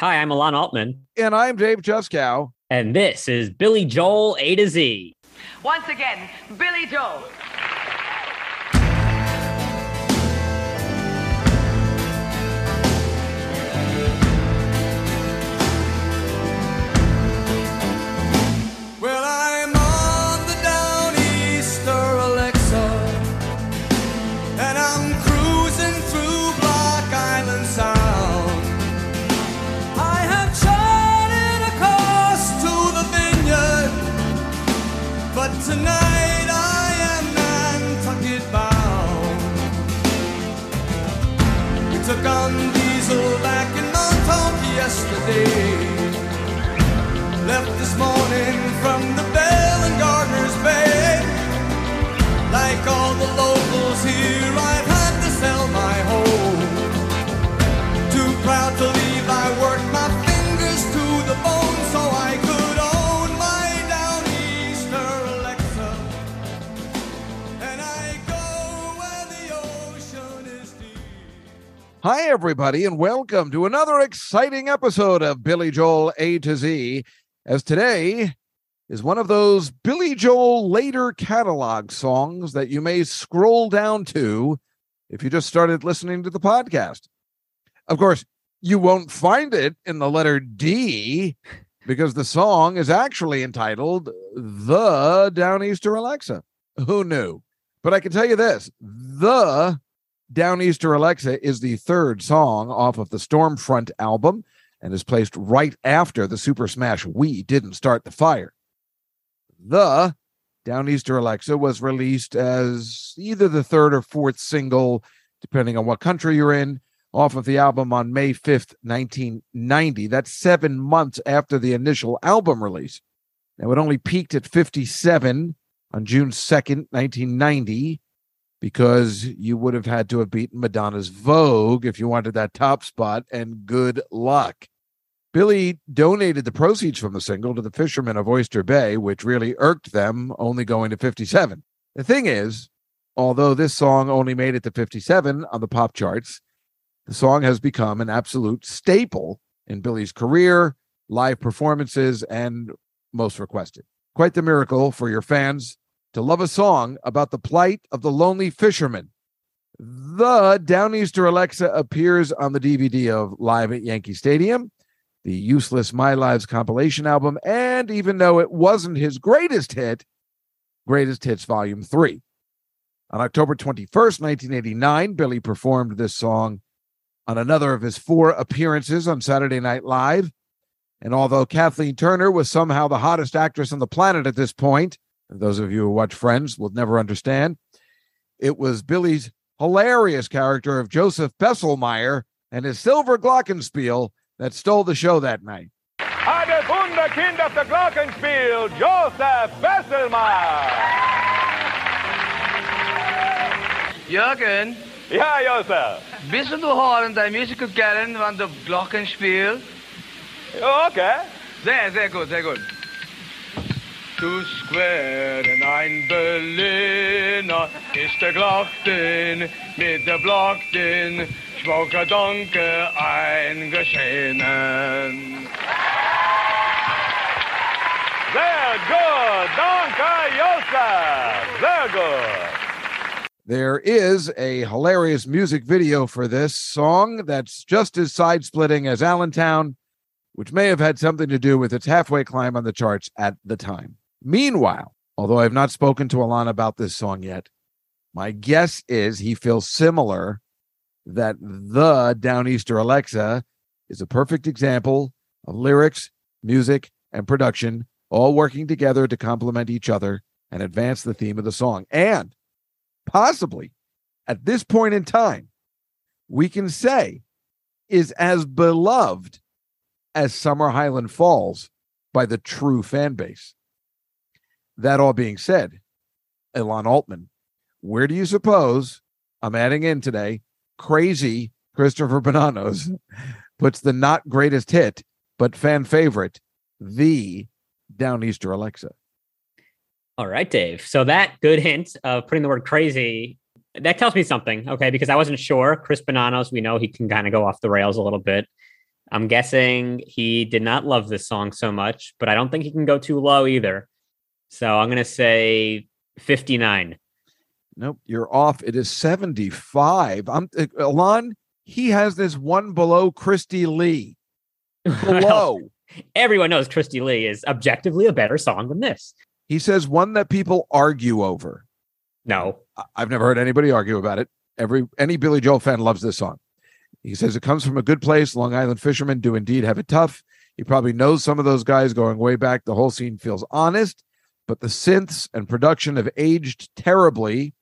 Hi, I'm Alon Altman. And I'm Dave Juskow. And this is Billy Joel A to Z. Once again, Billy Joel. The locals here, I've had to sell my home. Too proud to leave, I worked my fingers to the bone so I could own my Downeaster Alexa. And I go where the ocean is deep. Hi, everybody, and welcome to another exciting episode of Billy Joel A to Z. As today is one of those Billy Joel later catalog songs that you may scroll down to if you just started listening to the podcast. Of course, you won't find it in the letter D because the song is actually entitled The Downeaster Alexa. Who knew? But I can tell you this the Downeaster Alexa is the third song off of the Stormfront album and is placed right after the Super Smash We Didn't Start the Fire. The Downeaster Alexa was released as either the third or fourth single, depending on what country you're in, off of the album on May 5th, 1990. That's seven months after the initial album release. Now, it only peaked at 57 on June 2nd, 1990 because you would have had to have beaten Madonna's Vogue if you wanted that top spot, and good luck. Billy donated the proceeds from the single to the fishermen of Oyster Bay, which really irked them, only going to 57. The thing is, although this song only made it to 57 on the pop charts, the song has become an absolute staple in Billy's career, live performances, and most requested. Quite the miracle for your fans to love a song about the plight of the lonely fisherman. The Downeaster Alexa appears on the DVD of Live at Yankee Stadium, the Useless My Lives compilation album, and even though it wasn't his greatest hit, Greatest Hits Volume 3. On October 21st, 1989, Billy performed this song on another of his four appearances on Saturday Night Live. And although Kathleen Turner was somehow the hottest actress on the planet at this point, those of you who watch Friends will never understand. It was Billy's hilarious character of Joseph Besselmeyer and his silver glockenspiel that stole the show that night. Eine Wunderkind auf der Glockenspiel, Joseph Besselmeier. Jürgen, Ja, Joseph. bist du hören dein Musical gern, wenn du Glockenspiel? okay. Sehr, sehr gut, sehr gut. Zu Square in ein Berliner ist der Glocken mit der Glocken schwacher Danke eingeschenen. Sehr gut. Danke, Joseph. Sehr gut. There is a hilarious music video for this song that's just as side splitting as Allentown, which may have had something to do with its halfway climb on the charts at the time. Meanwhile, although I've not spoken to Alon about this song yet, my guess is he feels similar that the Downeaster Alexa is a perfect example of lyrics, music, and production all working together to complement each other and advance the theme of the song. And possibly at this point in time, we can say is as beloved as Summer Highland Falls by the true fan base. That all being said, Alon Altman, where do you suppose I'm adding in today? Crazy Christopher Bonanos puts the not greatest hit, but fan favorite, the Downeaster Alexa. All right, Dave. So that good hint of putting the word crazy, that tells me something, okay? Because I wasn't sure. Chris Bonanos, we know he can kind of go off the rails a little bit. I'm guessing he did not love this song so much, but I don't think he can go too low either. So I'm going to say 59. Nope, you're off. It is 75. I'm uh, Alon, he has this one below Christie Lee. Below. Everyone knows Christie Lee is objectively a better song than this. he says one that people argue over. No. I- I've never heard anybody argue about it. Every any Billy Joel fan loves this song. He says it comes from a good place. Long Island fishermen do indeed have it tough. He probably knows some of those guys going way back. The whole scene feels honest, but the synths and production have aged terribly,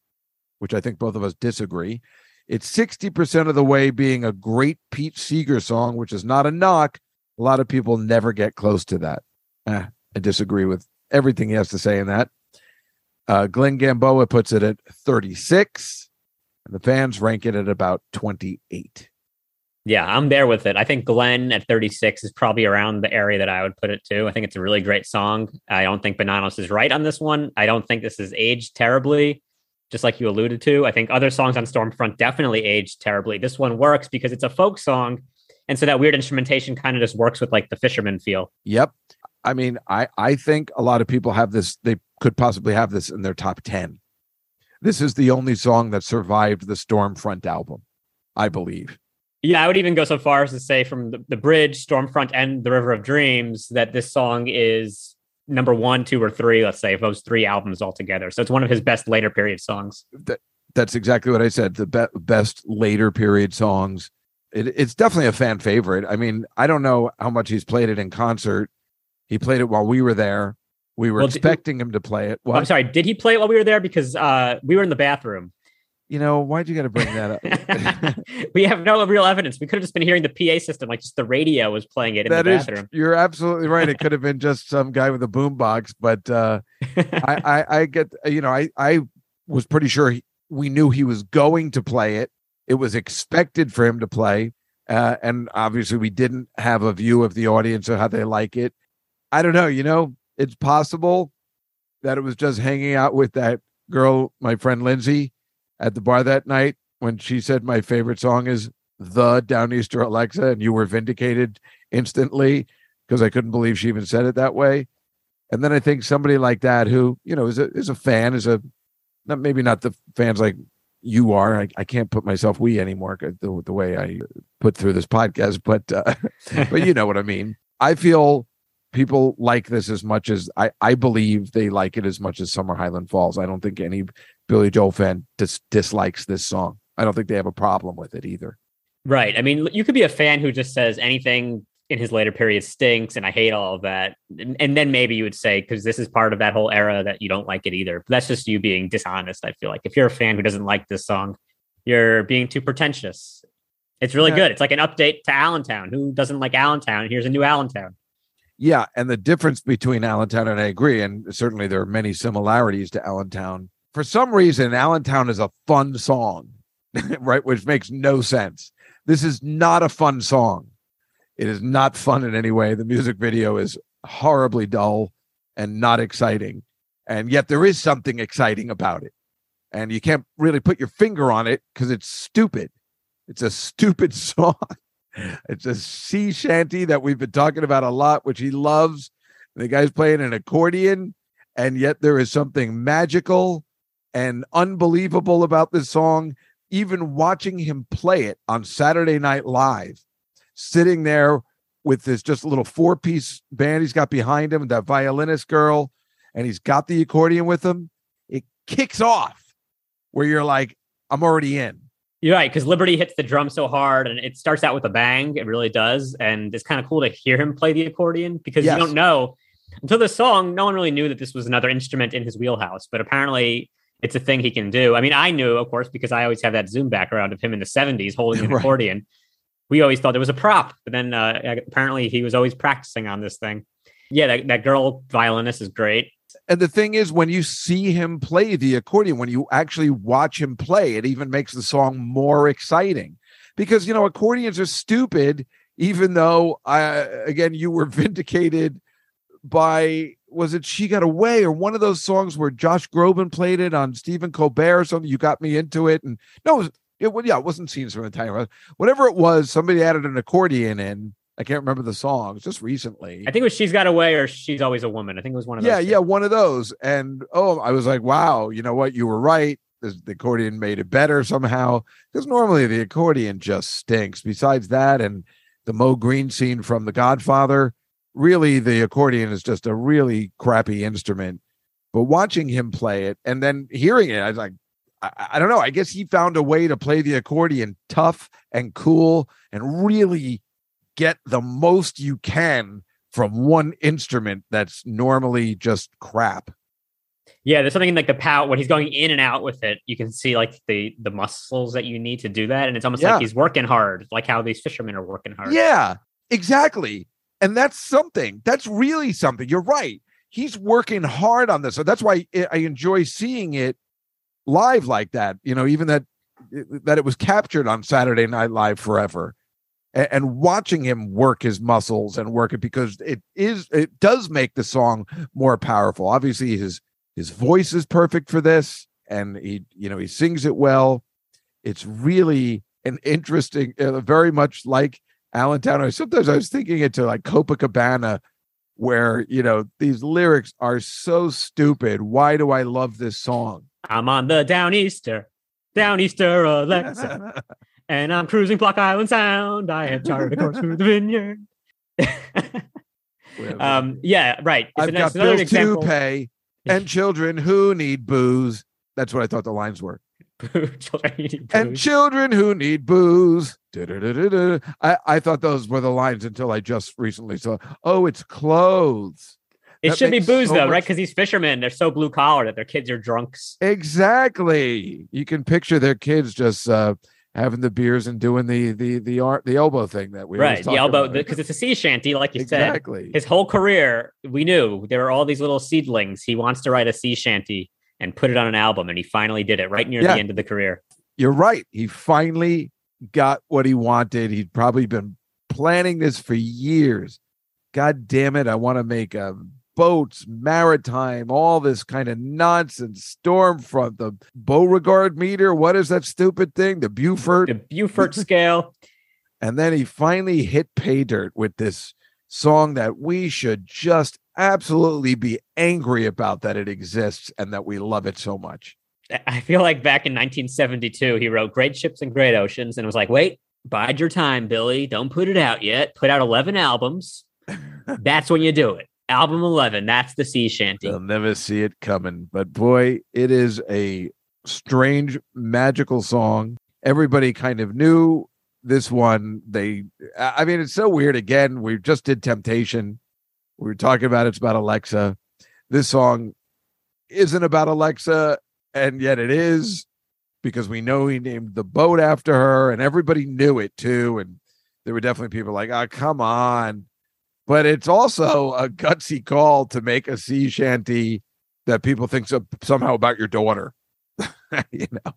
which I think both of us disagree. It's 60% of the way being a great Pete Seeger song, which is not a knock. A lot of people never get close to that. Eh, I disagree with everything he has to say in that. Uh, Glenn Gamboa puts it at 36, and the fans rank it at about 28. Yeah, I'm there with it. I think Glenn at 36 is probably around the area that I would put it to. I think it's a really great song. I don't think Bonanos is right on this one. I don't think this is aged terribly, just like you alluded to. I think other songs on Stormfront definitely aged terribly. This one works because it's a folk song. And so that weird instrumentation kind of just works with like the fisherman feel. Yep. I mean, I I think a lot of people have this. They could possibly have this in their top 10. This is the only song that survived the Stormfront album, I believe. Yeah, I would even go so far as to say from the, the bridge, Stormfront, and the River of Dreams that this song is number one, two, or three, let's say, of those three albums altogether. So it's one of his best later period songs. That's exactly what I said. The be- best later period songs. It, it's definitely a fan favorite. I mean, I don't know how much he's played it in concert. He played it while we were there. We were Well, expecting him to play it. I'm sorry, did he play it while we were there? Because uh, we were in the bathroom. You know, why'd you got to bring that up? we have no real evidence. We could have just been hearing the PA system, like just the radio was playing it in That the is, bathroom. you're absolutely right. It could have been just some guy with a boombox, but uh, I, I, I get, you know, I, I was pretty sure he, we knew he was going to play it. It was expected for him to play, uh, and obviously we didn't have a view of the audience or how they like it. I don't know. You know, it's possible that it was just hanging out with that girl, my friend Lindsay, at the bar that night when she said my favorite song is the Downeaster Alexa, and you were vindicated instantly because I couldn't believe she even said it that way. And then I think somebody like that who, you know, is a is a fan, is a not maybe not the fans like you are. I, I can't put myself we anymore the, the way I put through this podcast, but uh, but you know what I mean. I feel people like this as much as I I believe they like it as much as Summer Highland Falls. I don't think any Billy Joel fan dis- dislikes this song. I don't think they have a problem with it either. Right. I mean, you could be a fan who just says anything in his later period stinks and I hate all of that. And, and then maybe you would say, because this is part of that whole era, that you don't like it either. But that's just you being dishonest. I feel like if you're a fan who doesn't like this song, you're being too pretentious. It's really Yeah. good. It's like an update to Allentown. Who doesn't like Allentown? Here's a new Allentown. Yeah, and the difference between Allentown and I agree, and certainly there are many similarities to Allentown. For some reason, Allentown is a fun song, right? Which makes no sense. This is not a fun song. It is not fun in any way. The music video is horribly dull and not exciting. And yet there is something exciting about it. And you can't really put your finger on it because it's stupid. It's a stupid song. It's a sea shanty that we've been talking about a lot, which he loves. The guy's playing an accordion, and yet there is something magical and unbelievable about this song. Even watching him play it on Saturday Night Live, sitting there with this just little four piece band he's got behind him, that violinist girl, and he's got the accordion with him. It kicks off where you're like, I'm already in. You're right, because Liberty hits the drum so hard and it starts out with a bang. It really does. And it's kind of cool to hear him play the accordion because Yes. you don't know until the song, no one really knew that this was another instrument in his wheelhouse. But apparently it's a thing he can do. I mean, I knew, of course, because I always have that Zoom background of him in the 70s holding an Right. accordion. We always thought it was a prop, but then uh, apparently he was always practicing on this thing. Yeah, that, that girl violinist is great. And the thing is, when you see him play the accordion, when you actually watch him play, it even makes the song more exciting because, you know, accordions are stupid, even though, I, again, you were vindicated by, was it She Got Away or one of those songs where Josh Groban played it on Stephen Colbert or something? You got me into it. And no, it was, it, well, yeah, it wasn't scenes from the time. Whatever it was, somebody added an accordion in I can't remember the songs just recently. I think it was She's Got a Way or She's Always a Woman. I think it was one of those. yeah, yeah, one of those. And oh, I was like, wow, you know what? You were right. The, the accordion made it better somehow because normally the accordion just stinks. Besides that, and the Moe Greene scene from The Godfather, really the accordion is just a really crappy instrument. But watching him play it and then hearing it, I was like, I, I don't know. I guess he found a way to play the accordion tough and cool and really get the most you can from one instrument that's normally just crap. Yeah, there's something in like the pout when he's going in and out with it. You can see like the the muscles that you need to do that, and it's almost Yeah. like he's working hard, like how these fishermen are working hard. Yeah, exactly. And that's something. That's really something. You're right. He's working hard on this. So that's why I I enjoy seeing it live like that. You know, even that that it was captured on Saturday Night Live forever. A- And watching him work his muscles and work it because it is it does make the song more powerful. Obviously, his his voice is perfect for this, and he you know he sings it well. It's really an interesting, uh, very much like Allentown. Sometimes I was thinking it to like Copacabana, where you know these lyrics are so stupid. Why do I love this song? I'm on the Downeaster, Downeaster Alexa, and I'm cruising Block Island Sound. I have charted a course through the vineyard. um, yeah, right. It's I've an- got another bills example. to pay and children who need booze. That's what I thought the lines were. Children And children who need booze. I, I thought those were the lines until I just recently saw. Oh, it's clothes. it that should be booze so though, much- right? Because these fishermen, they're so blue collar that their kids are drunks. Exactly. You can picture their kids just uh, having the beers and doing the the the art the elbow thing that we right. The elbow, because it's a sea shanty, like you said. exactly. His whole career, we knew there were all these little seedlings. He wants to write a sea shanty and put it on an album, and he finally did it right near Yeah. the end of the career. You're right. He finally got what he wanted. He'd probably been planning this for years. God damn it. I want to make uh, boats, maritime, all this kind of nonsense, Stormfront, the Beauregard meter. What is that stupid thing? The Buford. The Beaufort scale. And then he finally hit pay dirt with this song that we should just absolutely be angry about that it exists and that we love it so much. I feel like back in 1972, he wrote Great Ships and Great Oceans and was like, wait, bide your time, Billy. Don't put it out yet. Put out 11 albums. That's when you do it. Album 11. That's the sea shanty. They'll never see it coming. But boy, it is a strange, magical song. Everybody kind of knew this one. They, I mean, it's so weird. Again, we just did Temptation. We were talking about it's about Alexa. This song isn't about Alexa, and yet it is because we know he named the boat after her, and everybody knew it too. And there were definitely people like, "Oh, come on." But it's also a gutsy call to make a sea shanty that people think so, somehow about your daughter. you know,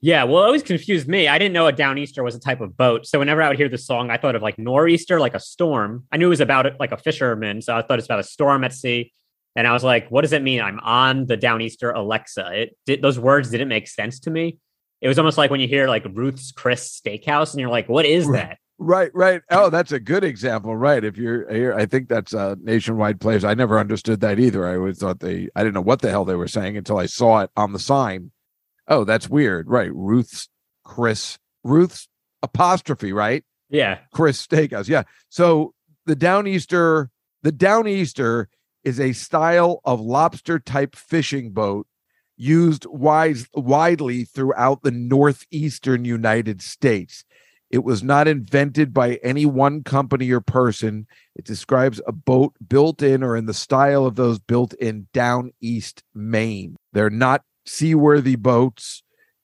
Yeah, well, it always confused me. I didn't know a downeaster was a type of boat. So whenever I would hear the song, I thought of like nor'easter, like a storm. I knew it was about like a fisherman. So I thought it's about a storm at sea. And I was like, what does it mean? I'm on the downeaster Alexa. It did, those words didn't make sense to me. It was almost like when you hear like Ruth's Chris Steakhouse, and you're like, what is that? Right, right. Oh, that's a good example, right? If you're here, I think that's a nationwide place. I never understood that either. I always thought they, I didn't know what the hell they were saying until I saw it on the sign. Oh, that's weird, right? Ruth's Chris, Ruth's apostrophe, right? Yeah, Chris Steakhouse. Yeah. So the Downeaster, the Downeaster is a style of lobster type fishing boat used wise, widely throughout the northeastern United States. It was not invented by any one company or person. It describes a boat built in or in the style of those built in down east Maine. They're not seaworthy boats,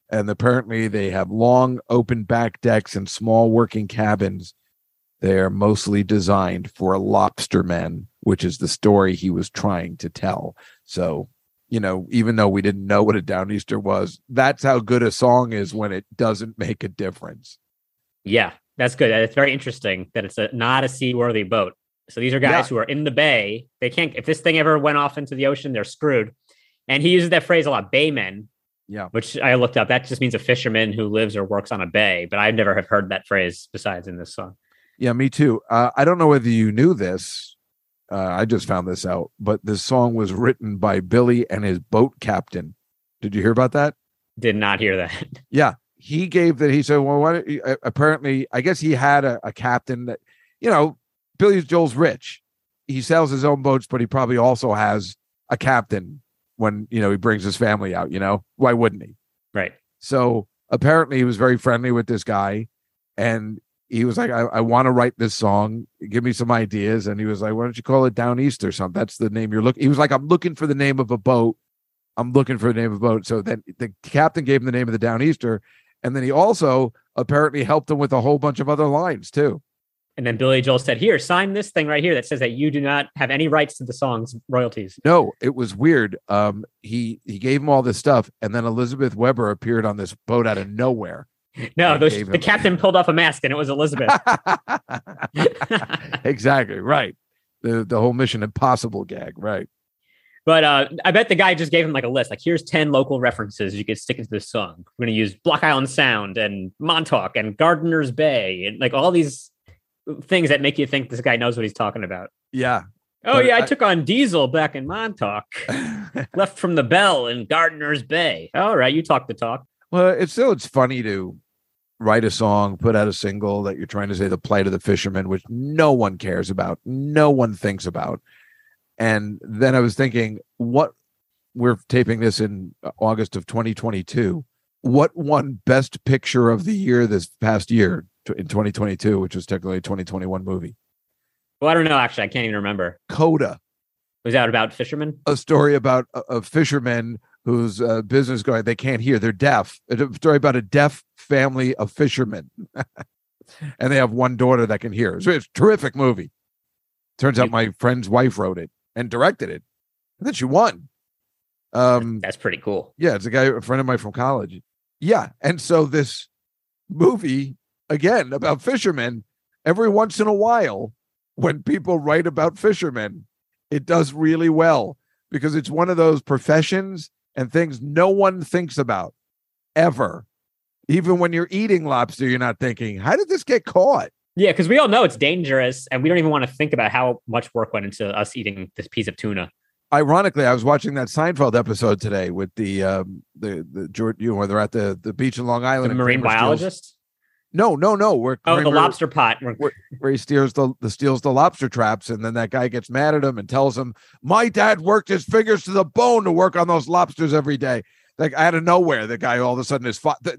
and apparently they have long open back decks and small working cabins. They are mostly designed for lobstermen, which is the story he was trying to tell. So, you know, even though we didn't know what a Downeaster was, that's how good a song is when it doesn't make a difference. Yeah, that's good. It's very interesting that it's a not a seaworthy boat. So these are guys Yeah. who are in the bay. They can't. If this thing ever went off into the ocean, they're screwed. And he uses that phrase a lot, baymen. Yeah. which I looked up. That just means a fisherman who lives or works on a bay. But I've never have heard that phrase besides in this song. Yeah, me too. Uh, I don't know whether you knew this. Uh, I just found this out, but this song was written by Billy and his boat captain. Did you hear about that? Did not hear that. Yeah, he gave that. He said, "Well, you, uh, apparently, I guess he had a, a captain that, you know, Billy Joel's rich. He sells his own boats, but he probably also has a captain when you know he brings his family out. You know, why wouldn't he? Right. So apparently, he was very friendly with this guy, and he was like, "I, I want to write this song. Give me some ideas." And he was like, "Why don't you call it Down East or something? That's the name you're looking." He was like, "I'm looking for the name of a boat. I'm looking for the name of a boat." So then the captain gave him the name of the Down Easter, and then he also apparently helped him with a whole bunch of other lines too. And then Billy Joel said, Here, sign this thing right here that says that you do not have any rights to the song's royalties. No, it was weird. Um, he he gave him all this stuff, and then Elizabeth Weber appeared on this boat out of nowhere. No, the, the captain pulled off a mask and it was Elizabeth. exactly right. The the whole Mission Impossible gag, right? But uh, I bet the guy just gave him like a list. Like, here's 10 local references you could stick into this song. We're going to use Block Island Sound and Montauk and Gardiner's Bay and like all these things that make you think this guy knows what he's talking about. Yeah. Oh, yeah, I, I- took on Diesel back in Montauk, left from the Bell in Gardiner's Bay. All right, you talk the talk. Well, it's still it's funny to write a song, put out a single that you're trying to say the plight of the fisherman, which no one cares about, no one thinks about. And then I was thinking, what we're taping this in August of 2022. What won Best Picture of the Year this past year in 2022, which was technically a 2021 movie? Well, I don't know, actually. I can't even remember. Coda, Was that about fishermen? a story about a, a fisherman whose uh, business going they can't hear they're deaf a story about a deaf family of fishermen and they have one daughter that can hear so it's a terrific movie turns out my friend's wife wrote it and directed it. And then she won. Um That's pretty cool. yeah it's a guy a friend of mine from college. Yeah and so this movie again about fishermen every once in a while when people write about fishermen it does really well because it's one of those professions and things no one thinks about ever. Even when you're eating lobster you're not thinking how did this get caught Yeah, because we all know it's dangerous, and we don't even want to think about how much work went into us eating this piece of tuna. ironically i was watching that seinfeld episode today with the um the the George, you know where they're at the the beach in long island and marine Kramer steals- biologist. no no no where Oh, the lobster pot. where he steals the, the steals the lobster traps, and then that guy gets mad at him and tells him, "My dad worked his fingers to the bone to work on those lobsters every day." Like out of nowhere, the guy all of a sudden his father.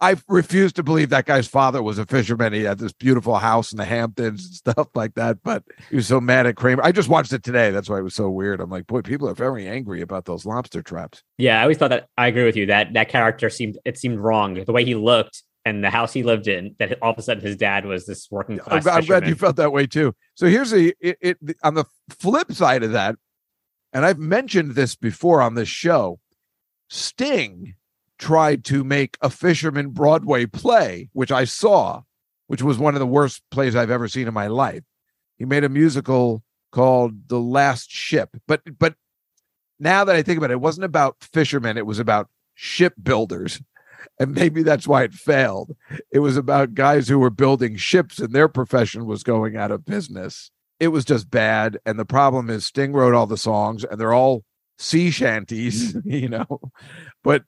I refuse to believe that guy's father was a fisherman. He had this beautiful house in the Hamptons and stuff like that, but he was so mad at Kramer. I just watched it today. That's why it was so weird. I'm like, boy, people are very angry about those lobster traps. Yeah, I always thought that. I agree with you that that character seemed it seemed wrong the way he looked and the house he lived in. That all of a sudden his dad was this working I'm, class. I'm glad you felt that way too. So here's a it, it on the flip side of that, and I've mentioned this before on this show. Sting tried to make a fisherman Broadway play, which I saw, which was one of the worst plays I've ever seen in my life. He made a musical called The Last Ship, but but now that I think about it, it wasn't about fishermen; it was about shipbuilders, and maybe that's why it failed. It was about guys who were building ships and their profession was going out of business. It was just bad. And the problem is Sting wrote all the songs and they're all sea shanties, mm. you know. But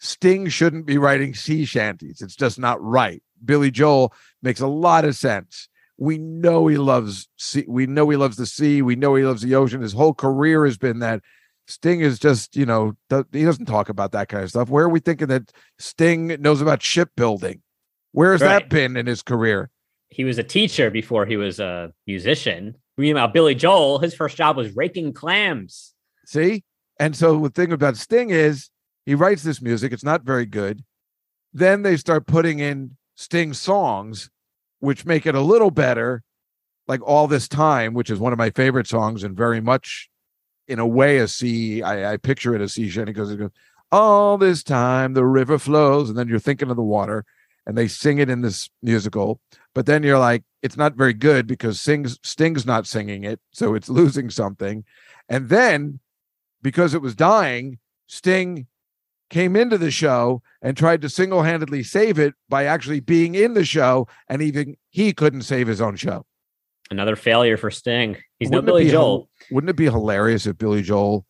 Sting shouldn't be writing sea shanties. It's just not right. Billy Joel makes a lot of sense. We know he loves sea. We know he loves the sea. We know he loves the ocean. His whole career has been that. Sting is just, you know, he doesn't talk about that kind of stuff. Where are we thinking that Sting knows about shipbuilding? Where has Right. that been in his career? He was a teacher before he was a musician. Meanwhile, Billy Joel, his first job was raking clams. See? And so the thing about Sting is he writes this music, it's not very good. Then they start putting in Sting songs, which make it a little better, like All This Time, which is one of my favorite songs and very much in a way a sea. I, I picture it as sea shanty because it goes, All this time the river flows, and then you're thinking of the water, and they sing it in this musical. But then you're like, it's not very good because Sting's, Sting's not singing it, so it's losing something. And then because it was dying, Sting came into the show and tried to single-handedly save it by actually being in the show, and even he couldn't save his own show. Another failure for Sting. He's Wouldn't no Billy Joel. Wouldn't it be hilarious if Billy Joel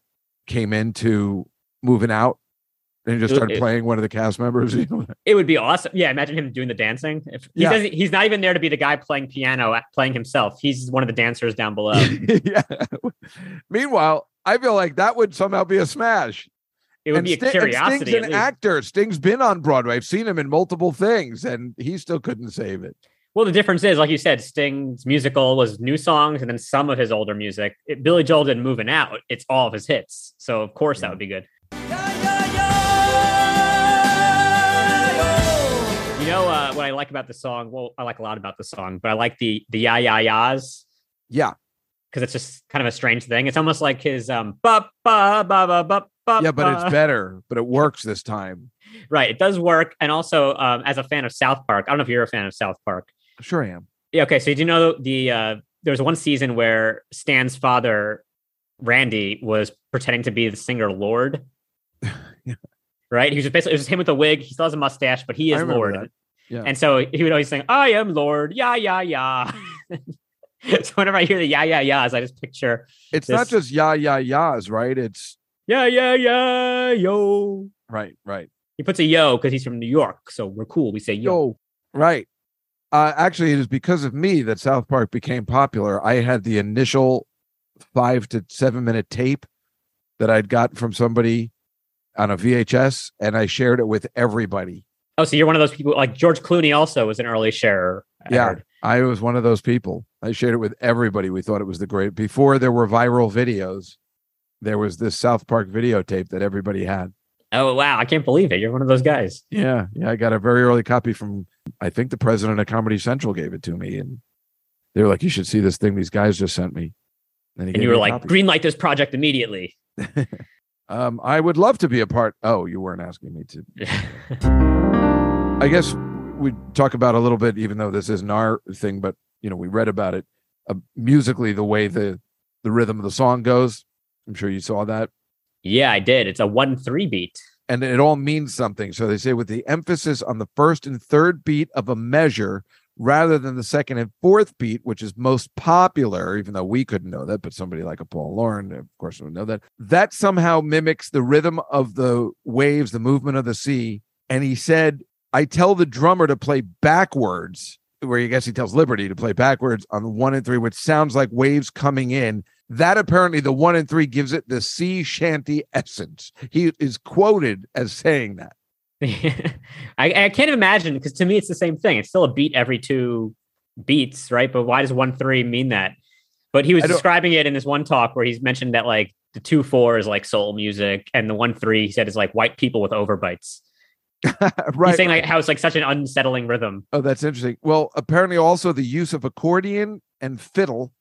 came into Movin' Out and just started playing one of the cast members? It would be awesome. Yeah, imagine him doing the dancing. If he Yeah. doesn't, he's not even there to be the guy playing piano, uh, playing himself. He's one of the dancers down below. yeah. Meanwhile, I feel like that would somehow be a smash. It would and be a curiosity. Sting's an actor. Sting's been on Broadway. I've seen him in multiple things, and he still couldn't save it. Well, the difference is, like you said, Sting's musical was new songs and then some of his older music. It, Billy Joel didn't Movin' Out; it's all of his hits. So of course that would be good. Like about the song? Well, I like a lot about the song, but I like the the ya ya ya's Yeah, because it's just kind of a strange thing. It's almost like his um ba ba ba ba ba ba. yeah, but it's better. But it works this time. right. It does work, and also um, as a fan of South Park, I don't know if you're a fan of South Park. Sure, I am. Yeah. Okay. So do you know the uh, there was one season where Stan's father, Randy, was pretending to be the singer Lorde. Yeah. Right. He was just basically it was just him with a wig. He still has a mustache, but he is Lorde. that. Yeah. And so he would always sing, "I am Lorde." Yeah, yeah, yeah. so whenever I hear the yeah, yeah, yeahs, I just picture It's not just yeah, yeah, yeahs, right? It's yeah, yeah, yeah, yo. right, right. He puts a yo because he's from New York, so we're cool. We say yo. Yo, right. Uh, actually, it is because of me that South Park became popular. I had the initial five to seven minute tape that I'd got from somebody on a VHS, and I shared it with everybody. Oh, so you're one of those people like George Clooney also was an early sharer. I Yeah. heard. I was one of those people. I shared it with everybody. We thought it was the great. Before there were viral videos, there was this South Park videotape that everybody had. Oh wow, I can't believe it. You're one of those guys. Yeah, yeah. I got a very early copy from. I think the president of Comedy Central gave it to me, and they were like, "You should see this thing these guys just sent me." he And gave you me were like, copy. green light this project immediately. Um, I would love to be a part. Oh, you weren't asking me to. I guess we talk about a little bit, even though this isn't our thing, but you know, we read about it uh, musically, the way the the rhythm of the song goes. I'm sure you saw that, yeah, I did. It's a one three beat. and it all means something. So they say with the emphasis on the first and third beat of a measure rather than the second and fourth beat, which is most popular, even though we couldn't know that, but somebody like a Paul Lauren, of course, would know that. That somehow mimics the rhythm of the waves, the movement of the sea. And he said, I tell the drummer to play backwards, where I guess he tells Liberty to play backwards on the one and three, which sounds like waves coming in. That apparently the one and three gives it the sea shanty essence. He is quoted as saying that. I, I can't imagine because to me it's the same thing. It's still a beat every two beats, right? But why does one three mean that? But he was describing it in this one talk where he's mentioned that like the two four is like soul music, and the one three he said is like white people with overbites. right. He's saying like how it's like such an unsettling rhythm. Oh, that's interesting. Well, apparently, also the use of accordion and fiddle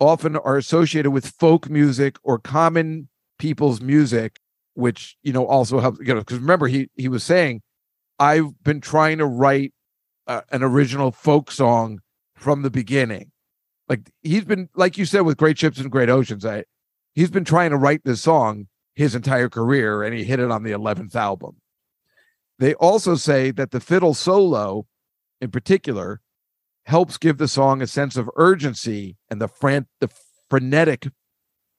often are associated with folk music or common people's music, which you know also helps. You know, because remember he he was saying, I've been trying to write uh, an original folk song from the beginning. Like he's been, like you said, with Great Ships and Great Oceans. I he's been trying to write this song his entire career, and he hit it on the eleventh album. They also say that the fiddle solo in particular helps give the song a sense of urgency and the fran- the frenetic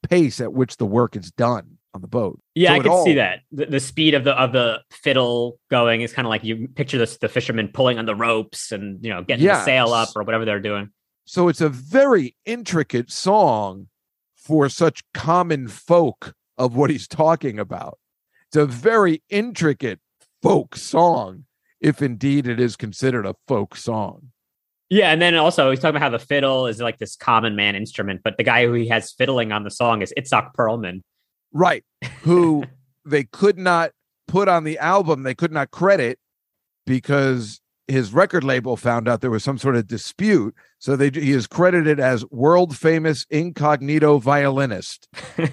pace at which the work is done on the boat. Yeah, So I can see that. The, the speed of the of the fiddle going is kind of like you picture this the fishermen pulling on the ropes and you know getting the sail up or whatever they're doing. So it's a very intricate song for such common folk of what he's talking about. It's a very intricate folk song, if indeed it is considered a folk song. Yeah, and then also he's talking about how the fiddle is like this common man instrument, but the guy who he has fiddling on the song is Itzhak Perlman. Right. Who they could not put on the album, they could not credit because his record label found out there was some sort of dispute. So they he is credited as world famous incognito violinist.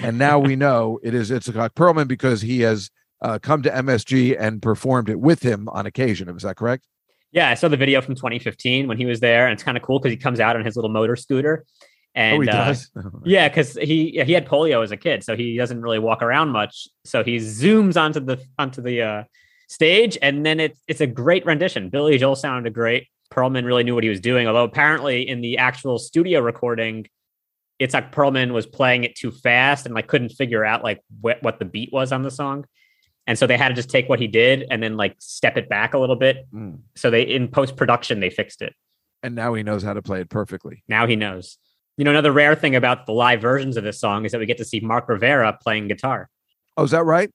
And now we know it is Itzhak Perlman because he has uh, come to MSG and performed it with him on occasion. Is that correct? yeah, I saw the video from 2015 when he was there, and it's kind of cool because he comes out on his little motor scooter, And oh, he uh, does. yeah, because he he had polio as a kid, so he doesn't really walk around much. So he zooms onto the onto the uh, stage, and then it's it's a great rendition. Billy Joel sounded great. Perlman really knew what he was doing, although apparently in the actual studio recording, it's like Perlman was playing it too fast and like couldn't figure out like what what the beat was on the song, and so they had to just take what he did and then like step it back a little bit. Mm. So they in post production they fixed it. And now he knows how to play it perfectly. Now he knows. You know, another rare thing about the live versions of this song is that we get to see Mark Rivera playing guitar. Oh, is that right?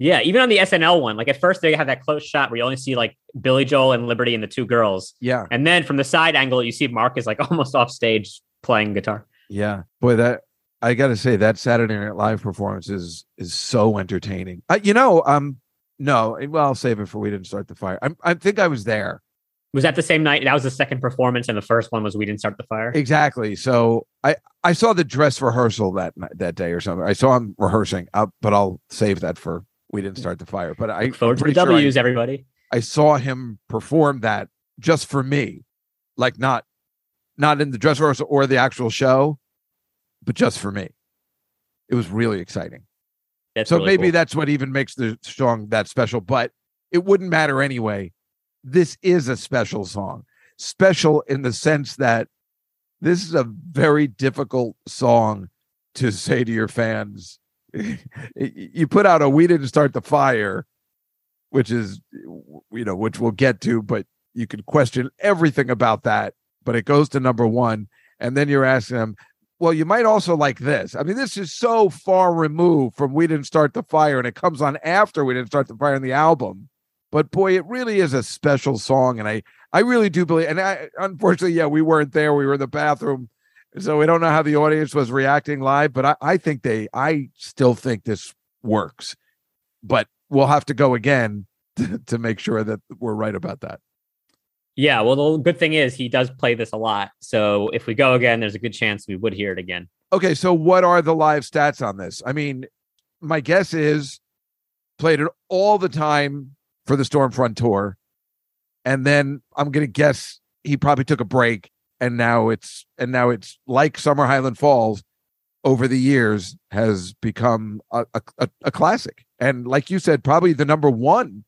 Yeah, even on the SNL one, like at first they have that close shot where you only see like Billy Joel and Liberty and the two girls, Yeah. and then from the side angle you see Mark is like almost off stage playing guitar. Yeah. Boy, that I got to say that Saturday Night Live performance is is so entertaining. Uh, you know, um, no, well, I'll save it for we didn't start the fire. I I think I was there Was that the same night? That was the second performance, and the first one was We Didn't Start the Fire. exactly. So I I saw the dress rehearsal that that day or something. I saw him rehearsing, uh, but I'll save that for we didn't start the fire. But I Look forward to the pretty sure I- everybody. I saw him perform that just for me, like not not in the dress rehearsal or the actual show, but just for me. It was really exciting. That's so really maybe cool. that's what even makes the song that special, but it wouldn't matter anyway. This is a special song. Special in the sense that this is a very difficult song to say to your fans. you put out a we didn't start the fire, which is you know, which we'll get to, but you can question everything about that, but it goes to number 1 and then you're asking them, well, you might also like this. I mean, this is so far removed from We Didn't Start the Fire, and it comes on after We Didn't Start the Fire in the album. But boy, it really is a special song. And I, I really do believe, and I, unfortunately, yeah, we weren't there. We were in the bathroom. So we don't know how the audience was reacting live, but I, I think they, I still think this works. But we'll have to go again to, to make sure that we're right about that. Yeah, well, the good thing is he does play this a lot. So if we go again, there's a good chance we would hear it again. Okay, so what are the live stats on this? I mean, my guess is played it all the time for the Stormfront tour, and then I'm gonna guess he probably took a break, and now it's and now it's like Summer Highland Falls over the years has become a, a, a, a classic, and like you said, probably the number one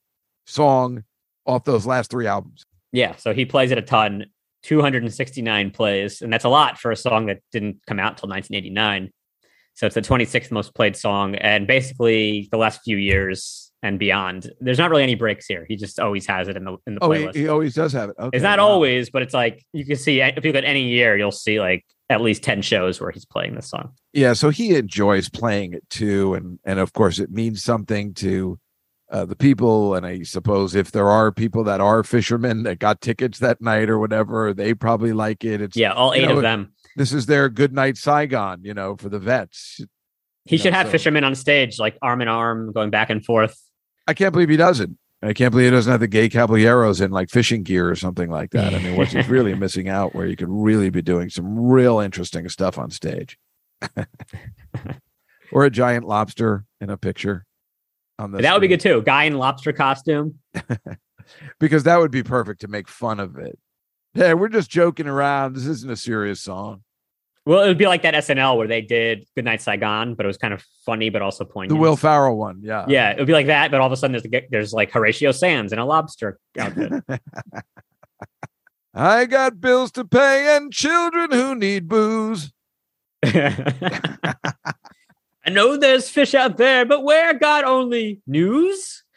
song off those last three albums. Yeah, so he plays it a ton, 269 plays, and that's a lot for a song that didn't come out until 1989. So it's the 26th most played song, and basically the last few years and beyond. There's not really any breaks here. He just always has it in the in the Oh, he, playlist. he always does have it. Okay, it's not wow. always, but it's like you can see if you look at any year, you'll see like at least 10 shows where he's playing this song. yeah so he enjoys playing it too and and of course it means something to uh, the people and i suppose if there are people that are fishermen that got tickets that night or whatever they probably like it it's Yeah, all you eight know, of them. this is their good night saigon you know for the vets He Yeah, should have so- fishermen on stage, like arm in arm, going back and forth. I can't believe he doesn't i can't believe he doesn't have the gay caballeros in like fishing gear or something like that i mean what's he's really missing out where you could really be doing some real interesting stuff on stage or a giant lobster in a picture on that would be good too. Guy in lobster costume. because that would be perfect to make fun of it. Hey, we're just joking around. This isn't a serious song. Well, it would be like that SNL where they did Goodnight Saigon, but it was kind of funny, but also poignant. The Will Ferrell one, yeah. Yeah, it would be like that, but all of a sudden there's there's like Horatio Sanz in a lobster outfit. I got bills to pay and children who need booze. I know there's fish out there, but where God only news?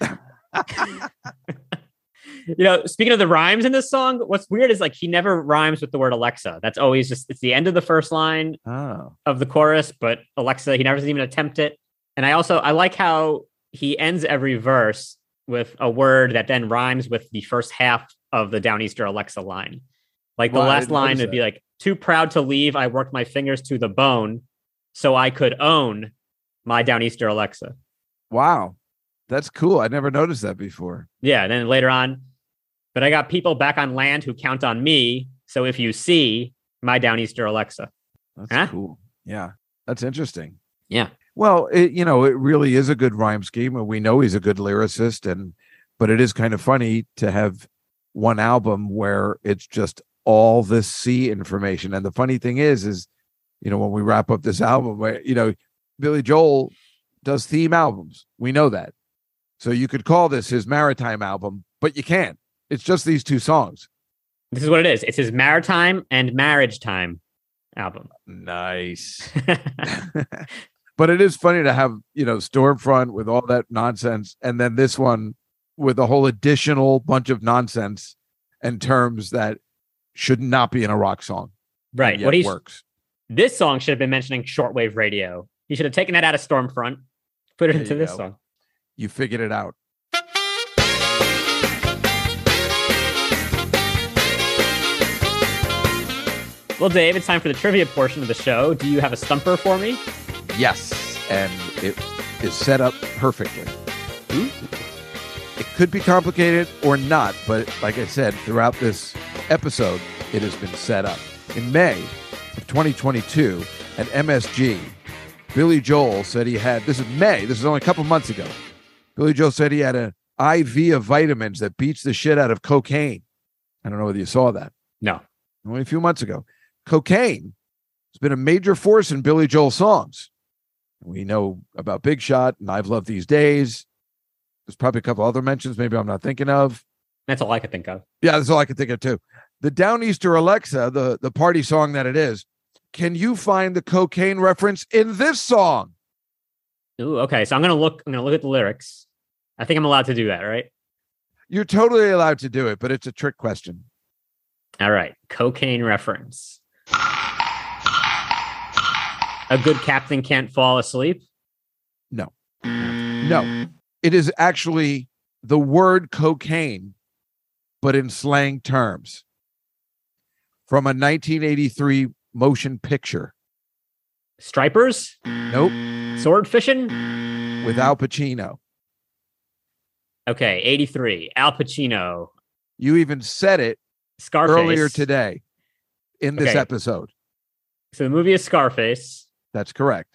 you know, speaking of the rhymes in this song, what's weird is like he never rhymes with the word Alexa. That's always just it's the end of the first line Oh. of the chorus, but Alexa, he never doesn't even attempt it. And I also I like how he ends every verse with a word that then rhymes with the first half of the Downeaster Alexa line. Like the Wow, last line would be like, too proud to leave, I worked my fingers to the bone so I could own my Downeaster Alexa. Wow. That's cool. I never noticed that before. Yeah, and then later on, but I got people back on land who count on me. So if you see my Downeaster Alexa. That's Huh? cool. Yeah. That's interesting. Yeah. Well, it, you know, it really is a good rhyme scheme, and we know he's a good lyricist, and but it is kind of funny to have one album where it's just all this sea information. And the funny thing is, is you know, when we wrap up this album, where you know, Billy Joel does theme albums. We know that. So you could call this his maritime album, but you can't. It's just these two songs. This is what it is. It's his maritime and marriage time album. Nice. but it is funny to have, you know, Stormfront with all that nonsense and then this one with a whole additional bunch of nonsense and terms that should not be in a rock song. right. What he's works. this song should have been mentioning shortwave radio. He should have taken that out of Stormfront, put it There into this go. song. You figured it out. Well, Dave, it's time for the trivia portion of the show. Do you have a stumper for me? Yes, and it is set up perfectly. Hmm? It could be complicated or not, but like I said, throughout this episode, it has been set up. In May of 2022 at MSG, Billy Joel said he had this is May, this is only a couple months ago. Billy Joel said he had an IV of vitamins that beats the shit out of cocaine. I don't know whether you saw that. No. Only a few months ago. Cocaine has been a major force in Billy Joel songs. We know about Big Shot and I've Loved These Days. There's probably a couple other mentions, maybe I'm not thinking of. That's all I could think of. Yeah, that's all I can think of too. The Downeaster Alexa, the, the party song that it is, can you find the cocaine reference in this song? Ooh, okay. So I'm gonna look. I'm gonna look at the lyrics. I think I'm allowed to do that, right? You're totally allowed to do it, but it's a trick question. All right. Cocaine reference. A good captain can't fall asleep. No. No. It is actually the word cocaine, but in slang terms from a 1983 motion picture. Stripers. Nope. Sword fishing. With Al Pacino. Okay. 83. Al Pacino. You even said it Scarface. earlier today in this Okay. episode. So the movie is Scarface. That's correct.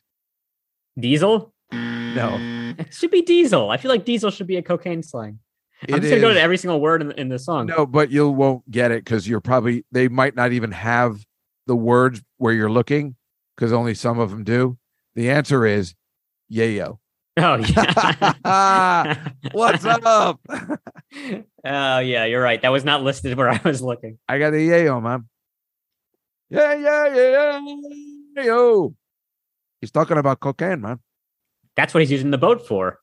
Diesel. No. It should be Diesel. I feel like Diesel should be a cocaine slang. I'm It just gonna go to every single word in, in the song. No, but you won't get it because you're probably they might not even have the words where you're looking because only some of them do. The answer is yayo. Oh yeah. What's up? Oh yeah, you're right. That was not listed where I was looking. I got the yayo, man. Yeah, yeah, yeah, yeah, yo. He's talking about cocaine, man. That's what he's using the boat for.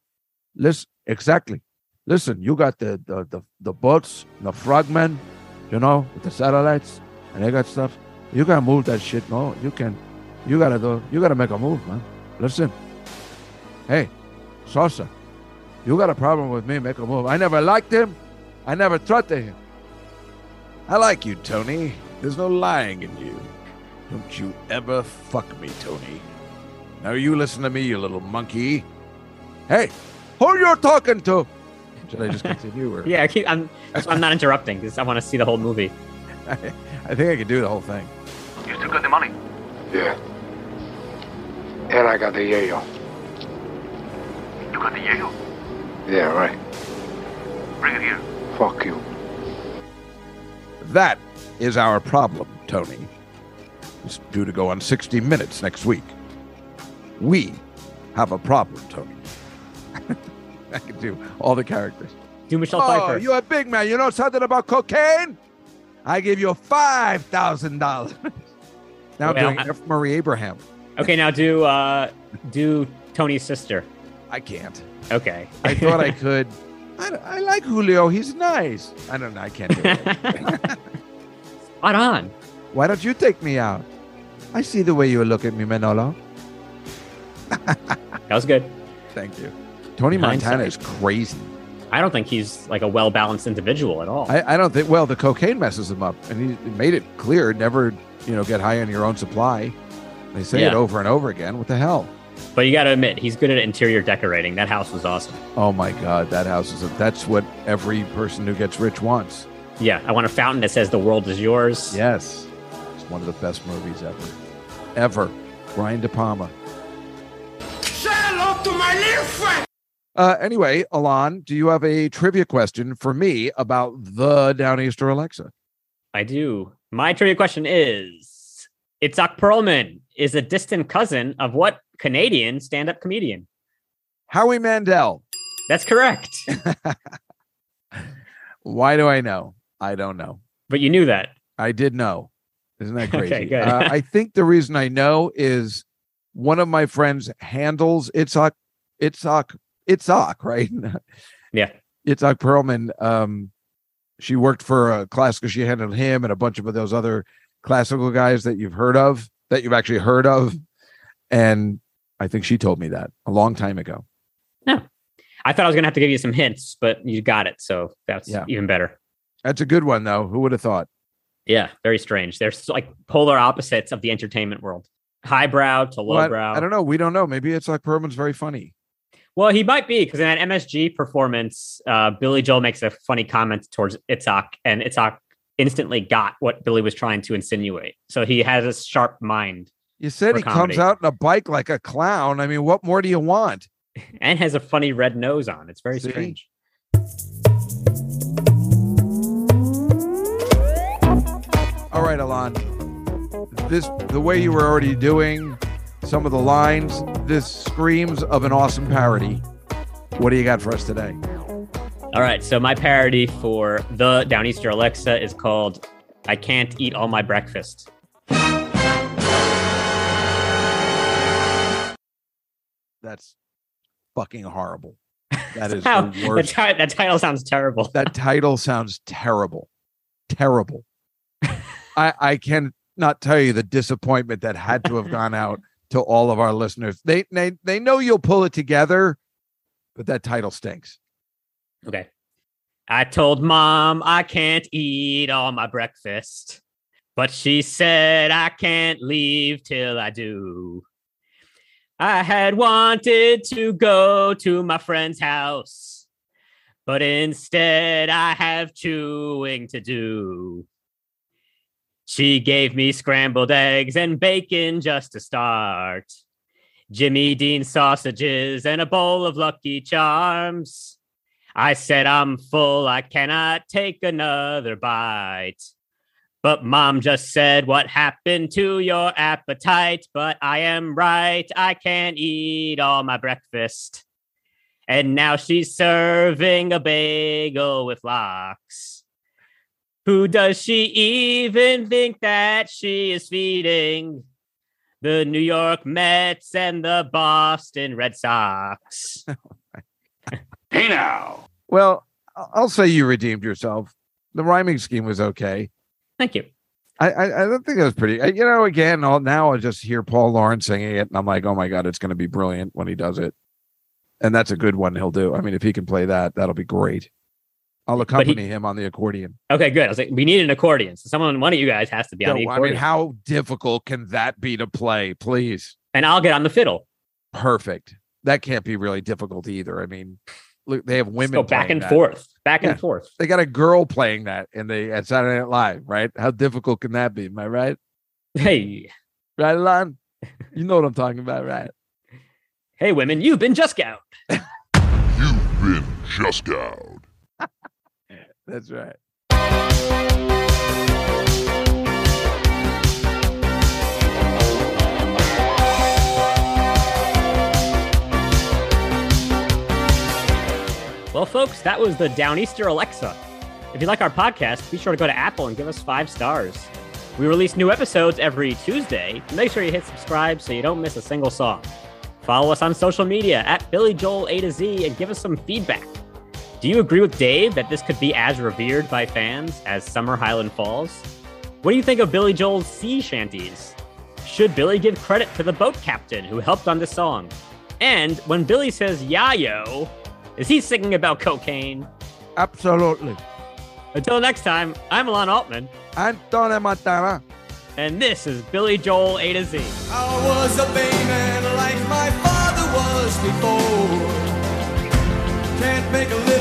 Listen, exactly. Listen, you got the the the, the boats, the frogmen, you know, with the satellites, and they got stuff. You gotta move that shit. No, you can. You gotta do. You gotta make a move, man. Listen. Hey, Sosa, you got a problem with me? Make a move. I never liked him. I never trusted him. I like you, Tony. There's no lying in you. Don't you ever fuck me, Tony. Now you listen to me, you little monkey. Hey, who you're talking to? Should I just continue? Or Yeah, I keep, I'm. so I'm not interrupting because I want to see the whole movie. I, think I could do the whole thing. You still got the money? Yeah. And I got the yayo. You got the Yale? Yeah, right. Bring it here. Fuck you. That is our problem, Tony. It's due to go on 60 Minutes next week. We have a problem, Tony. I can do all the characters. Do Michelle Oh, Pfeiffer. you a big man. You know something about cocaine? I give you five thousand dollars. now Well, doing I- F. Murray Abraham. Okay, now do uh do Tony's sister. I can't. Okay. I thought I could. I, I like Julio. He's nice. I don't know. I can't do it. Spot on. Why don't you take me out? I see the way you look at me, Manolo. That was good. Thank you. Tony Montana is crazy. I don't think he's like a well balanced individual at all. I, I don't think. Well, the cocaine messes him up, and he made it clear: never, you know, get high on your own supply. They say it over and over again. What the hell? but you got to admit, he's good at interior decorating. That house was awesome. Oh my God, that house is. A, that's what every person who gets rich wants. Yeah, I want a fountain that says "The world is yours." Yes, it's one of the best movies ever, ever. Brian De Palma. Shall I opt my life? Uh, anyway, Alon, do you have a trivia question for me about the Downeaster Alexa? I do. My trivia question is: Itzhak Perlman is a distant cousin of what Canadian stand-up comedian? Howie Mandel. That's correct. Why do I know? I don't know. but you knew that. I did know. Isn't that Okay, crazy? good. uh, I think the reason I know is one of my friends handles Itzhak, Itzhak, Itzhak, right? Yeah. Itzhak Perlman. Um, she worked for a classical. She handled him and a bunch of those other classical guys that you've heard of, that you've actually heard of. And I think she told me that a long time ago. No. I thought I was gonna have to give you some hints, but you got it, so that's Yeah. even better. That's a good one, though. Who would have thought? Yeah, very strange. They're like polar opposites of the entertainment world. Highbrow to Well, I- lowbrow. I, don't know. We don't know. Maybe Itzhak Perlman's very funny. Well, he might be because in that MSG performance, uh, Billy Joel makes a funny comment towards Itzhak, and Itzhak instantly got what Billy was trying to insinuate. So he has a sharp mind You said he comedy. comes out in a bike like a clown. I mean, what more do you want? and has a funny red nose on. It's very See? strange. All right, Alon. This the way you were already doing some of the lines. This screams of an awesome parody. What do you got for us today? All right, so my parody for the Downeaster Alexa is called "I Can't Eat All My Breakfast." That's fucking horrible. That is How- the that, worst. ti- that title sounds terrible. that title sounds terrible. Terrible. I I can not tell you the disappointment that had to have gone out to all of our listeners. They they they know you'll pull it together, but that title stinks. Okay. I told mom I can't eat all my breakfast, but she said I can't leave till I do. I had wanted to go to my friend's house, but instead I have chewing to do. She gave me scrambled eggs and bacon just to start. Jimmy Dean sausages and a bowl of Lucky Charms. I said I'm full, I cannot take another bite. But mom just said, What happened to your appetite? But I am right, I can't eat all my breakfast. And now she's serving a bagel with lox. Who does she even think that she is feeding? The New York Mets and the Boston Red Sox. Oh hey now. Well, I- I'll say you redeemed yourself. The rhyming scheme was okay. Thank you. I I, I don't think it was pretty. I- You know, again, all, now I just hear Paul Lawrence singing it, and I'm like, oh my god, it's going to be brilliant when he does it. And that's a good one he'll do. I mean, if he can play that, that'll be great. I'll he- accompany him on the accordion. Okay, good. I was like, we need an accordion. So someone, one of you guys has to be on No, the I accordion. mean, how difficult can that be to play? Please, and I'll get on the fiddle. perfect. That can't be really difficult either. I mean, look, they have Let's women go back and that. forth, back Yeah. and forth. They got a girl playing that in the at Saturday Night Live, right? How difficult can that be? Am I right? Hey, Right, Alon? You know what I'm talking about, right? hey, women, you've been just gout. You've been just out. That's right. Well, folks, that was the Downeaster Alexa. If you like our podcast, be sure to go to Apple and give us five stars. We release new episodes every Tuesday. Make sure you hit subscribe so you don't miss a single song. Follow us on social media at Billy Joel A to Z and give us some feedback. Do you agree with Dave that this could be as revered by fans as Summer Highland Falls? What do you think of Billy Joel's sea shanties? Should Billy give credit to the boat captain who helped on this song? And when Billy says yayo, is he singing about cocaine? Absolutely. Until next time, I'm Alon Altman, Antone Montana. and this is Billy Joel A to Z. I was a bayman like my father was before. Can't make a living